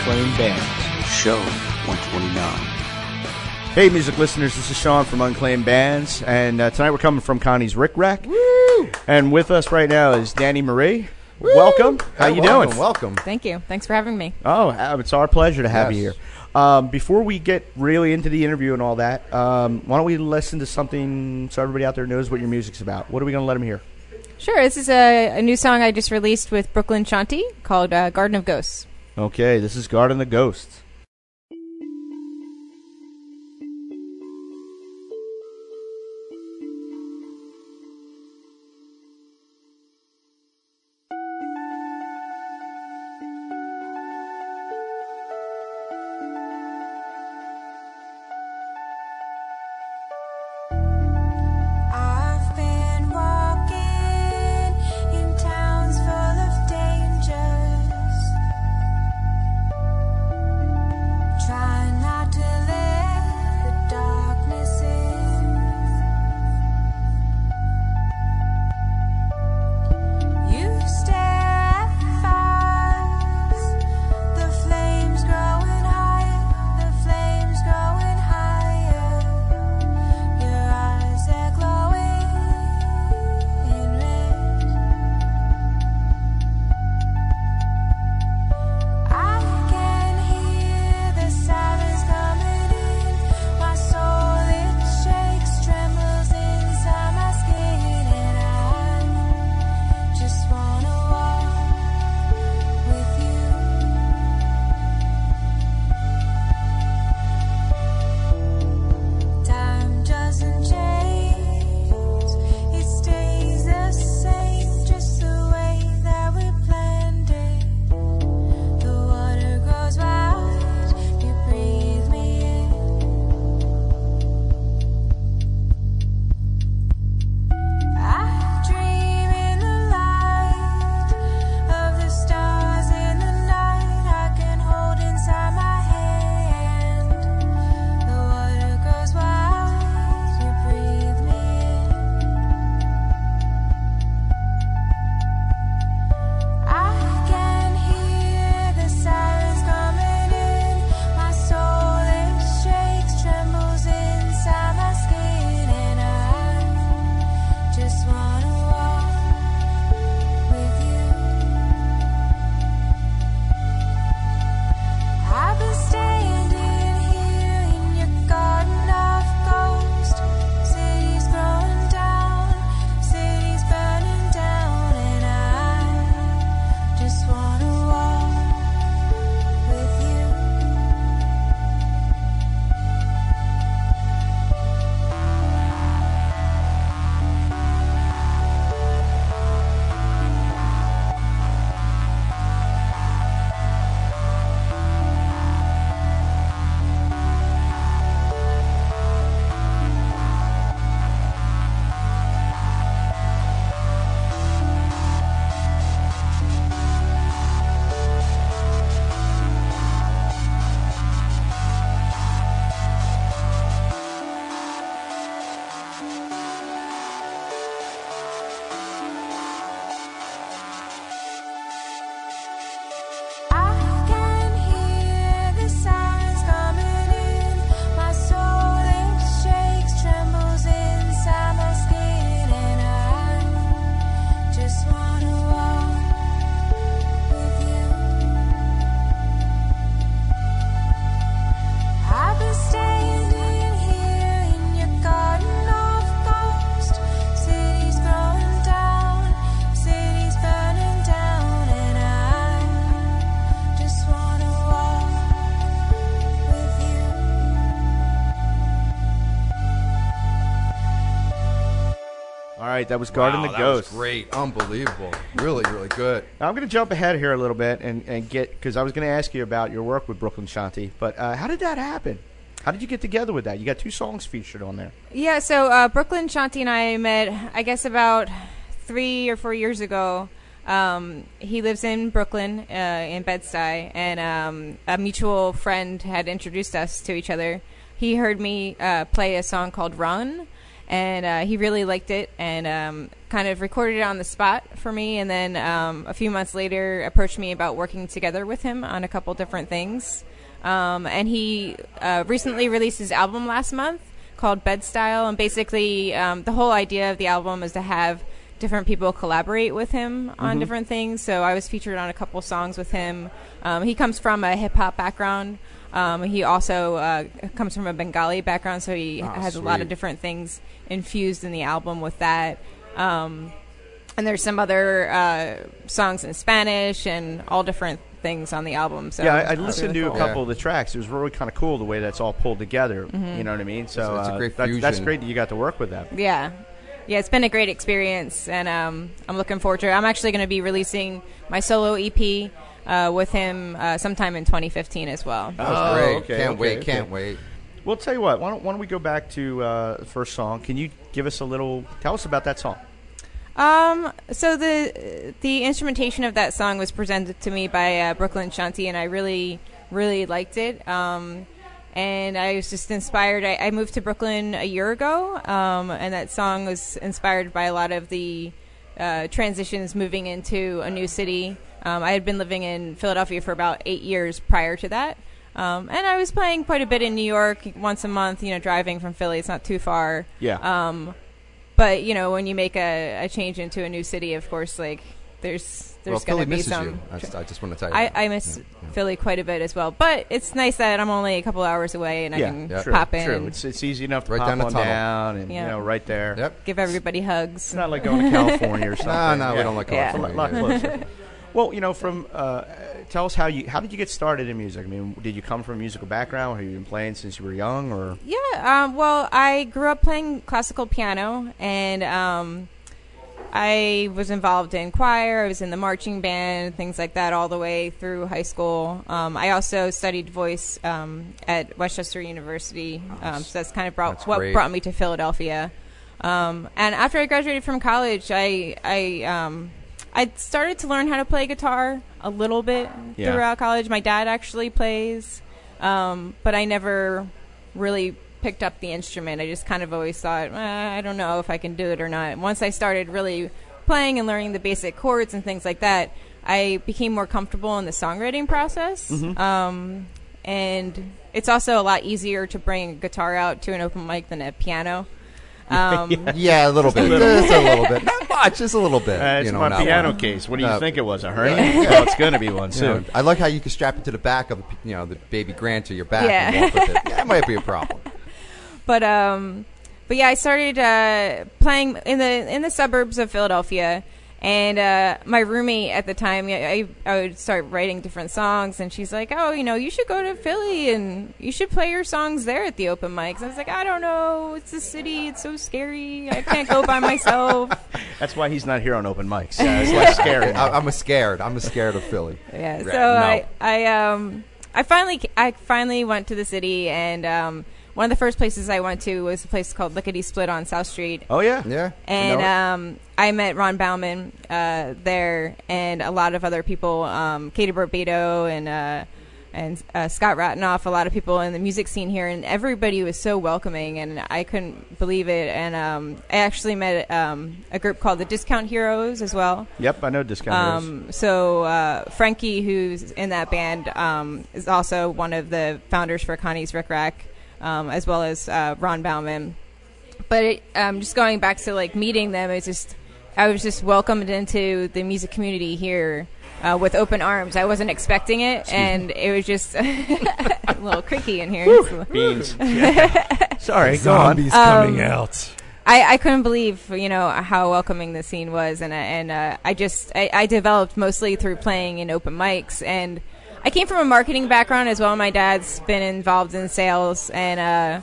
This is Unclaimed Bands. Show 129. Hey, music listeners, this is Sean from Unclaimed Bands, and uh, tonight we're coming from Connie's Ric Rac. Woo! And with us right now is Danny Marie. Welcome. How Hey, you welcome, doing? Welcome. Thank you. Thanks for having me. Oh, uh, it's our pleasure to have you here. Um, before we get really into the interview and all that, um, why don't we listen to something so everybody out there knows what your music's about? What are we going to let them hear? Sure, this is a, a new song I just released with Brooklyn Shanti called uh, Garden of Ghosts. Okay, this is Garden the Ghosts. Right, that was Garden wow, of that was great. Unbelievable. Really, really good. Now, I'm going to jump ahead here a little bit and, and get because I was going to ask you about your work with Brooklyn Shanti, but uh, how did that happen? How did you get together with that? You got two songs featured on there. Yeah, so uh, Brooklyn Shanti and I met, I guess, about three or four years ago. Um, he lives in Brooklyn, uh, in Bed-Stuy, and um, a mutual friend had introduced us to each other. He heard me uh, play a song called "Run," and uh, he really liked it and um, kind of recorded it on the spot for me. And then um, a few months later, approached me about working together with him on a couple different things. Um, and he uh, recently released his album last month called Bed Style. And basically, um, the whole idea of the album is to have different people collaborate with him on different things. So I was featured on a couple songs with him. Um, he comes from a hip hop background. Um, he also uh, comes from a Bengali background, so he Oh, has a lot of different things infused in the album with that. Um, and there's some other uh, songs in Spanish and all different things on the album. So yeah, I, I listened really to a couple Yeah. of the tracks. It was really kind of cool the way that's all pulled together. Mm-hmm. You know what I mean? So It's- it's a uh, great that- that's fusion. great that you got to work with them. Yeah. Yeah, it's been a great experience, and um, I'm looking forward to it. I'm actually going to be releasing my solo EP uh, with him uh, sometime in 2015 as well. That was Oh, great. okay, can't okay, wait. okay. Can't wait. Well, tell you what. Why don't, why don't we go back to uh, the first song? Can you give us a little? Tell us about that song. Um, so the the instrumentation of that song was presented to me by uh, Brooklyn Shanti, and I really really liked it. Um, and I was just inspired. I, I moved to Brooklyn a year ago, um, and that song was inspired by a lot of the uh, transitions moving into a new city. Um, I had been living in Philadelphia for about eight years prior to that. Um, and I was playing quite a bit in New York once a month, you know, driving from Philly. It's not too far. Yeah. Um, but you know, when you make a, a change into a new city, of course, like there's there's well, going Philly to be misses some. you. I just, I just want to tell you. I, that. I miss Yeah, yeah. Philly quite a bit as well, but it's nice that I'm only a couple hours away and I can Yeah. true, pop in true. It's it's easy enough to Right pop down on down and Yeah. you know right there. Yep. give everybody hugs. It's not like going to California or something. No, no, we don't like Yeah. It's a California. lot, lot yeah. closer. well, you know, from uh, tell us how you how did you get started in music? I mean, did you come from a musical background? Have you been playing since you were young, or Yeah, um, well, I grew up playing classical piano, and um, I was involved in choir. I was in the marching band, things like that, all the way through high school. Um, I also studied voice um, at West Chester University, um, so that's kind of brought That's what great. brought me to Philadelphia. Um, and after I graduated from college, I I um, I started to learn how to play guitar a little bit Yeah. throughout college. My dad actually plays, um, but I never really picked up the instrument. I just kind of always thought, eh, I don't know if I can do it or not. Once I started really playing and learning the basic chords and things like that, I became more comfortable in the songwriting process. Um, and it's also a lot easier to bring a guitar out to an open mic than a piano. Um, Yeah, a little bit. Just a little bit. Not much. Just a little bit. Uh, it's you know, my piano one. case. What do you No. think it was? A hernia? well, it's going to be one You know, soon. I like how you can strap it to the back of the, you know, the baby grand to your back and Yeah. walk with it. That might be a problem. but um but yeah i started uh playing in the in the suburbs of philadelphia and uh my roommate at the time I, I would start writing different songs and she's like oh you know you should go to philly and you should play your songs there at the open mics i was like i don't know it's a city it's so scary i can't go by myself That's why he's not here on open mics. Uh, it's less scary. I, I'm a scared. I'm a scared of Philly. yeah so no. i i um i finally i finally went to the city and um one of the first places i went to was a place called lickety split on south street oh yeah. Yeah. and You um, I met Ron Bauman uh, there, and a lot of other people, um, Katie Barbato and uh, and uh, Scott Ratenoff, a lot of people in the music scene here, and everybody was so welcoming, and I couldn't believe it. And um, I actually met um, a group called the Discount Heroes as well. Yep, I know discount. Heroes. Um, so uh, Frankie, who's in that band, um, is also one of the founders for Connie's Ric Rac, um, as well as uh, Ron Bauman. But it, um, just going back to like meeting them, it's just I was just welcomed into the music community here uh, with open arms. I wasn't expecting it, and it was just a little creaky in here. So- Beans. Sorry, go on. Zombies Um, coming out. I, I couldn't believe you know how welcoming the scene was, and uh, and uh, I just I, I developed mostly through playing in open mics, and I came from a marketing background as well. My dad's been involved in sales, and uh,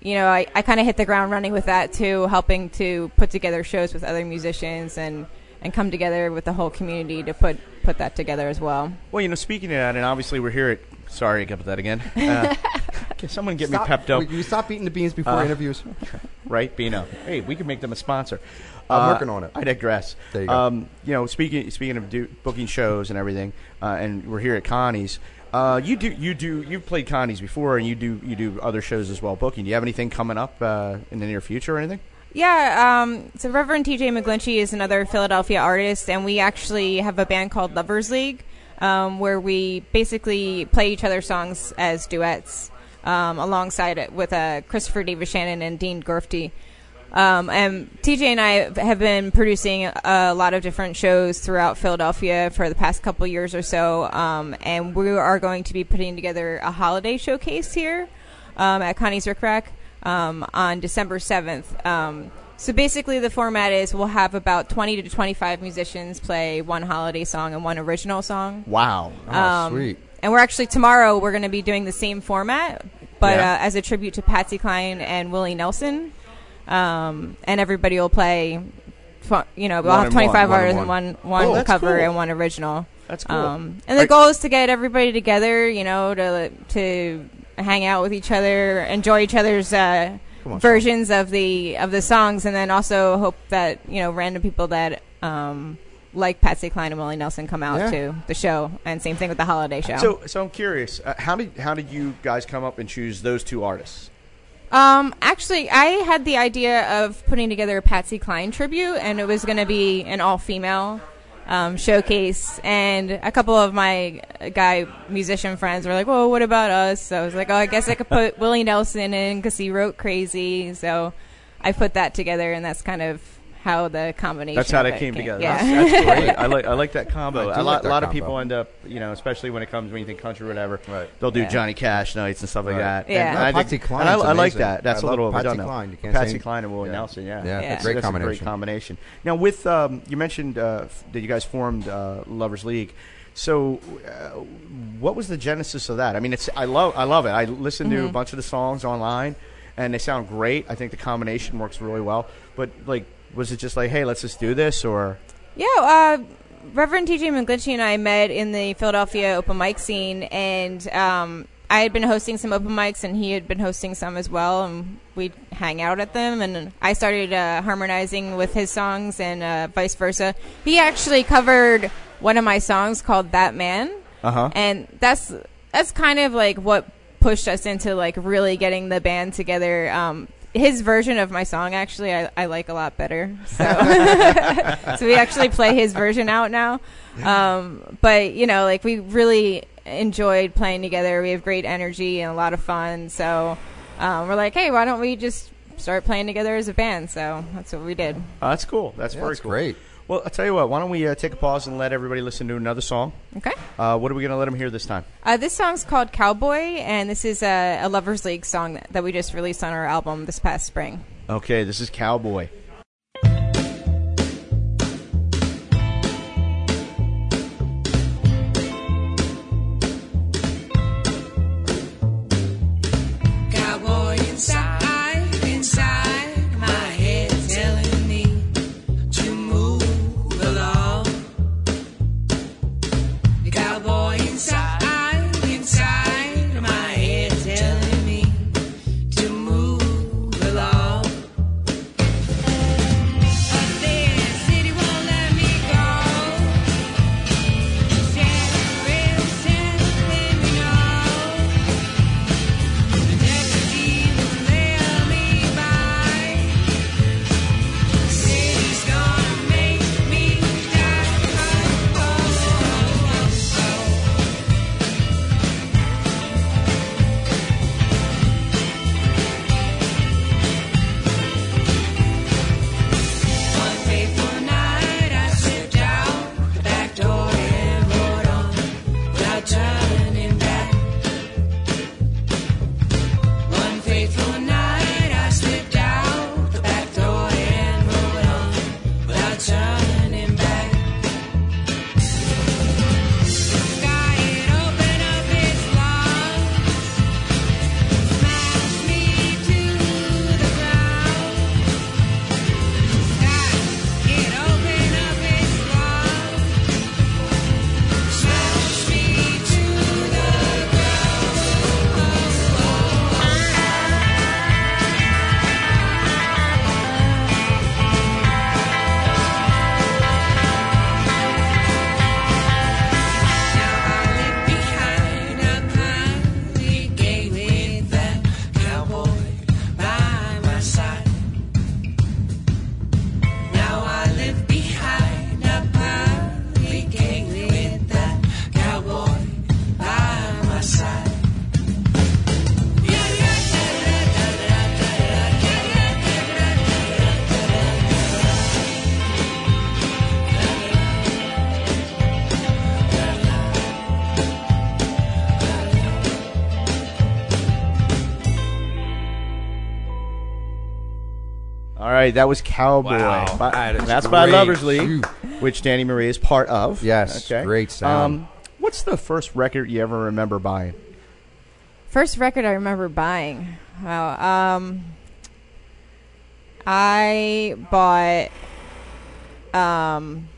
you know I, I kind of hit the ground running with that too, helping to put together shows with other musicians and and come together with the whole community to put put that together as well. Well, you know, speaking of that, and obviously we're here at. Sorry, I got that again. Uh, can someone get me pepped up? You stop eating the beans before Uh, interviews. right, Beano. Hey, we can make them a sponsor. I'm Uh, working on it. I digress. There you go. Um, you know, speaking speaking of do, booking shows and everything, uh, and we're here at Connie's. Uh, you do you do you've played Connie's before, and you do you do other shows as well. Booking. Do you have anything coming up uh, in the near future or anything? Yeah, um, so Reverend TJ McGlinchey is another Philadelphia artist, and we actually have a band called Lovers League, um, where we basically play each other's songs as duets, um, alongside it with uh, Christopher Davis Shannon and Dean Gorfty. Um, and TJ and I have been producing a lot of different shows throughout Philadelphia for the past couple years or so, um, and we are going to be putting together a holiday showcase here um, at Connie's Ric Rac um, on December 7th. Um, so basically, the format is we'll have about 20 to 25 musicians play one holiday song and one original song. Wow. Oh, sweet. And we're actually tomorrow we're going to be doing the same format, but Yeah. uh, as a tribute to Patsy Cline and Willie Nelson. Um, and everybody will play. You know, we'll One have and 25 one, one artists and and one one Oh, cover cool. and one original. That's cool. Um, and the Are- goal is to get everybody together. You know, to to hang out with each other, enjoy each other's uh, on, versions of the of the songs, and then also hope that you know random people that um, like Patsy Cline and Willie Nelson come out Yeah. to the show, and same thing with the holiday show. So, so I'm curious. Uh, how did how did you guys come up and choose those two artists? Um, actually, I had the idea of putting together a Patsy Cline tribute, and it was going to be an all-female um, showcase. And a couple of my guy musician friends were like, "Well, what about us?" So I was like, "Oh, I guess I could put Willie Nelson in because he wrote Crazy." So I put that together, and that's kind of how the combination. That's how of they it came together. Yeah. That's, that's great. I like I like that combo. A lot, like that a lot of people end up, you know, especially when it comes when you think country or whatever. Right. They'll do Yeah. Johnny Cash nights and stuff like that. Yeah. And No, I think- Patsy and I, I like that. That's I a little love overdone. Patsy though. Cline. You can't Patsy say- Cline and Willie Yeah. Nelson. Yeah, Yeah, Yeah. it's a great that's combination. A great combination. Now, with um, you mentioned uh, that you guys formed uh, Lovers League. So, uh, what was the genesis of that? I mean, it's I love I love it. I listened to a bunch of the songs online, and they sound great. I think the combination works really well. But like, was it just like, hey, let's just do this, or Yeah, uh, Reverend TJ McGlinchey and I met in the Philadelphia open mic scene, and um, I had been hosting some open mics, and he had been hosting some as well, and we'd hang out at them, and I started uh, harmonizing with his songs, and uh, vice versa. He actually covered one of my songs called "That Man," uh huh? and that's that's kind of like what pushed us into like really getting the band together. Um, his version of my song actually I, I like a lot better. So so we actually play his version out now. Um, but you know, like we really enjoyed playing together. We have great energy and a lot of fun. So um, we're like, hey, why don't we just start playing together as a band? So that's what we did. Oh, that's cool. That's Yeah, very that's cool. great. Well, I'll tell you what. Why don't we uh, take a pause and let everybody listen to another song? Okay. Uh, what are we going to let them hear this time? Uh, this song's called Cowboy, and this is a, a Lovers League song that, that we just released on our album this past spring. Okay, this is Cowboy. Cowboy right, that was Cowboy. Wow, By- that is that's by great. Lovers League, which Danny Marie is part of. Yes, great sound. Um, what's the first record you ever remember buying? First record I remember buying. Wow. Um, I bought um,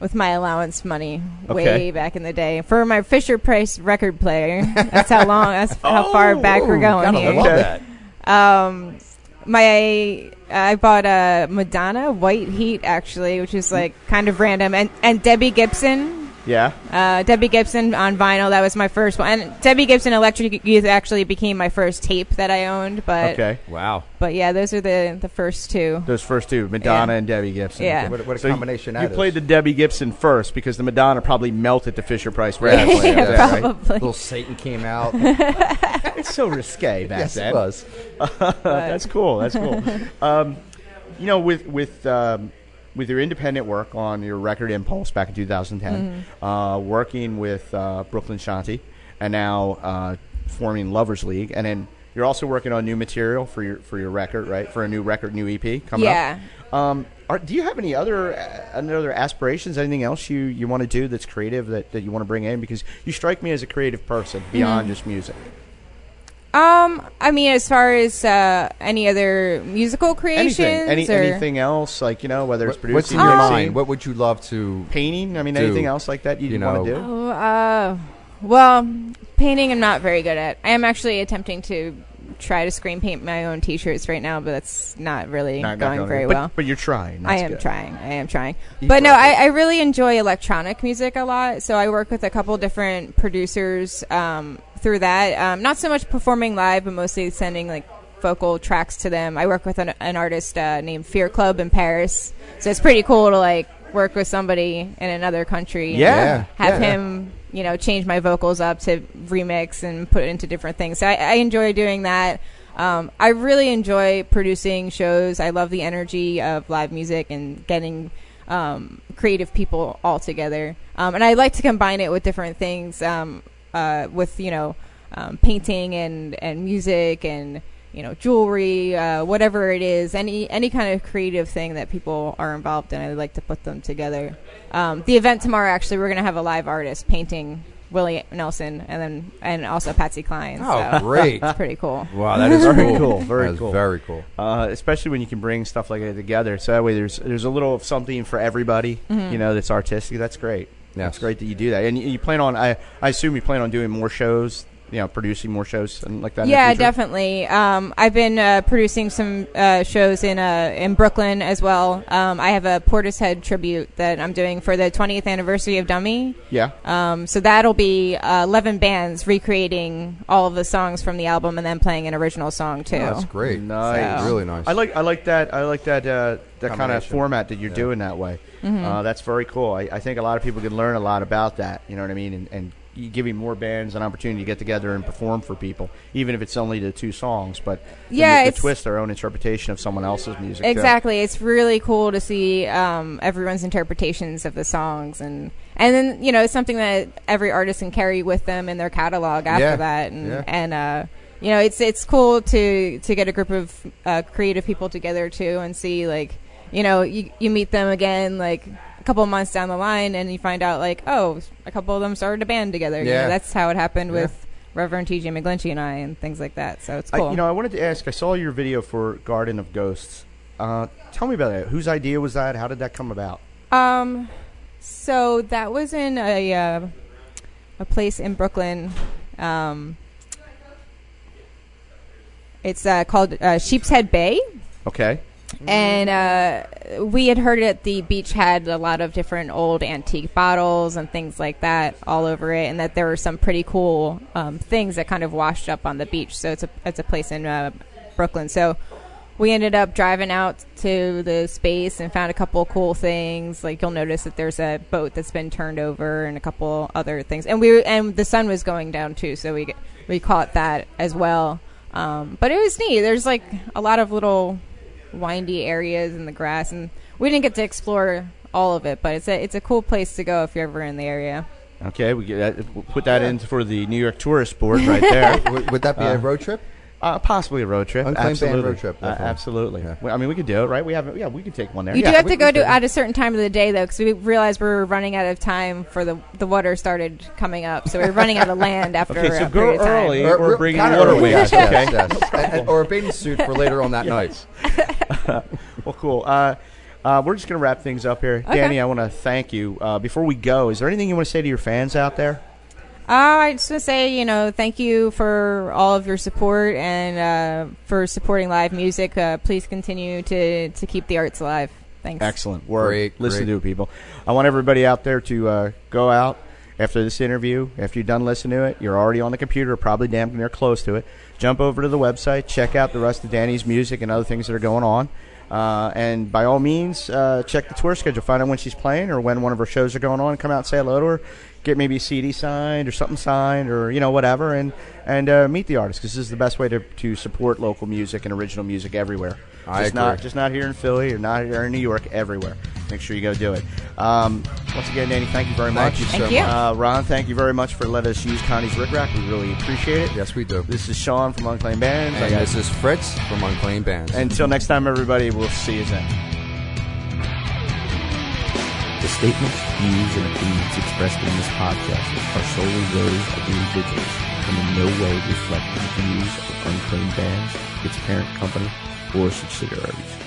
with my allowance money Okay. way back in the day for my Fisher Price record player. That's how long. That's how far back we're going gotta here. love that. Um, my I bought a Madonna White Heat actually, which is like kind of random, and and Debbie Gibson. Yeah. Uh, Debbie Gibson on vinyl. That was my first one. And Debbie Gibson Electric Youth actually became my first tape that I owned. But Okay. Wow. but yeah, those are the the first two. Those first two, Madonna Yeah. and Debbie Gibson. Yeah. What, what a So you- combination You, that is. played the Debbie Gibson first because the Madonna probably melted the Fisher Price record Yeah, yeah, after that, right? Probably. Little Satan came out. It's so risque back yes, then. it was. That's cool. That's cool. um, you know, with with um, with your independent work on your record Impulse back in 2010, uh, working with uh, Brooklyn Shanti, and now uh, forming Lovers League, and then you're also working on new material for your for your record, right? For a new record, new EP coming Yeah. up. Um, are, do you have any other uh, any other aspirations? Anything else you, you want to do that's creative that, that you want to bring in? Because you strike me as a creative person beyond just music. Um, I mean, as far as uh, any other musical creations, Anything, any, or anything else? Like you know, whether it's What- what's in your mixing, mind? What would you love to? painting. I mean, do, anything else like that you, you want to know? do? Oh, uh, well, painting I'm not very good at. I am actually attempting to try to screen paint my own T-shirts right now, but that's not really Not- not going going- very but, well. But you're trying. I That's am good. trying. I am trying. Keep but no. I, I really enjoy electronic music a lot. So I work with a couple different producers um, through that. Um, not so much performing live, but mostly sending like vocal tracks to them. I work with an, an artist uh, named Fear Club in Paris. So it's pretty cool to like work with somebody in another country. and Yeah. have yeah. him, you know, change my vocals up to remix and put it into different things. So I, I enjoy doing that. Um, I really enjoy producing shows. I love the energy of live music and getting um, creative people all together. Um, and I like to combine it with different things, um, uh, with you know, um, painting and and music and you know jewelry, uh, whatever it is, any any kind of creative thing that people are involved in. I would like to put them together. Um, the event tomorrow, actually, we're gonna have a live artist painting Willie Nelson, and then and also Patsy Cline. Oh, so great! it's pretty cool. Wow, that is Very cool. cool, very That is cool. Very cool. Uh, especially when you can bring stuff like that together. So that way, there's there's a little of something for everybody. Mm-hmm. You know, that's artistic. That's great. That's it's great that you do that. And you, you plan on. I I assume you plan on doing more shows. You know, producing more shows and like that. in the Yeah, definitely. Um, I've been uh, producing some uh, shows in uh, in Brooklyn as well. Um, I have a Portishead tribute that I'm doing for the 20th anniversary of Dummy. Yeah. Um, so that'll be uh, 11 bands recreating all of the songs from the album and then playing an original song too. Oh, that's great. Nice. So- Really nice. I like I like that I like that uh, that kind of format that you're Yeah. doing that way. Mm-hmm. Uh, that's very cool. I, I think a lot of people can learn a lot about that. You know what I mean? And, and you giving more bands an opportunity to get together and perform for people, even if it's only the two songs. But Yeah, it's- twist their own interpretation of someone else's music. too. Exactly. It's really cool to see um, everyone's interpretations of the songs, and and then you know it's something that every artist can carry with them in their catalog after Yeah. that, and Yeah. and uh, you know it's it's cool to to get a group of uh, creative people together too, and see like you know you you meet them again like. Couple of months down the line, and you find out like, oh, a couple of them started a band together. You know, Yeah. that's how it happened Yeah. with Reverend T.J. McGlinchey and I, and things like that. So it's I, cool. you know, I wanted to ask. I saw your video for Garden of Ghosts. Uh, tell me about that. Whose idea was that? How did that come about? Um, so that was in a uh, a place in Brooklyn. Um, it's uh, called uh, Sheepshead Bay, Okay. And uh, we had heard it. The beach had a lot of different old antique bottles and things like that all over it, and that there were some pretty cool um, things that kind of washed up on the beach. So it's a it's a place in uh, Brooklyn. So we ended up driving out to the space and found a couple cool things. Like you'll notice that there's a boat that's been turned over and a couple other things. And we and the sun was going down too, so we we caught that as well. Um, but it was neat. There's like a lot of little windy areas and the grass, and we didn't get to explore all of it. But it's a it's a cool place to go if you're ever in the area. Okay. We get that, we'll put that in for the New York Tourist Board right there. would, would that be Uh, a road trip? Uh, possibly a road trip. Unclaimed band absolutely. road trip, Uh, absolutely. Yeah. Well, I mean, we could do it, right? We have. Yeah, we could take one there. You yeah, do have we- to go to at a certain time of the day though, because we realized we were running out of time for the the water started coming up, so we were running out of land after Okay, so a go period of time. early. Or- we're or- bringing water early, with yes, us, okay? yes, yes. And- and- or a bathing suit for later on that night. Well, cool. Uh, uh, we're just going to wrap things up here. Okay. Danny, I want to thank you. Uh, before we go, is there anything you want to say to your fans out there? Uh, I just want to say, you know, thank you for all of your support and uh, for supporting live music. Uh, please continue to, to keep the arts alive. Thanks. Excellent. Word. Great, Listen great. to it, people. I want everybody out there to uh, go out after this interview. After you're done listening to it, you're already on the computer, probably damn near close to it. Jump over to the website, check out the rest of Danny's music and other things that are going on. Uh, and by all means, uh, check the tour schedule. Find out when she's playing or when one of her shows are going on. Come out and say hello to her. Get maybe a CD signed or something signed or you know whatever, and and uh, meet the artist because this is the best way to, to support local music and original music everywhere. I just not agree. just not here in Philly or not here in New York. Everywhere. Make sure you go do it. Um, once again, Danny, thank you very Thank much. you Thank so you. Uh, Ron, thank you very much for letting us use Connie's Ric Rac. We really appreciate it. Yes, we do. This is Sean from Unclaimed Bands. And got- this is Fritz from Unclaimed Bands. Until next time, everybody, we'll see you then. Statements, views, and opinions expressed in this podcast are solely those of the individuals and in no way reflect the views of Unclaimed Bands, its parent company, or subsidiaries.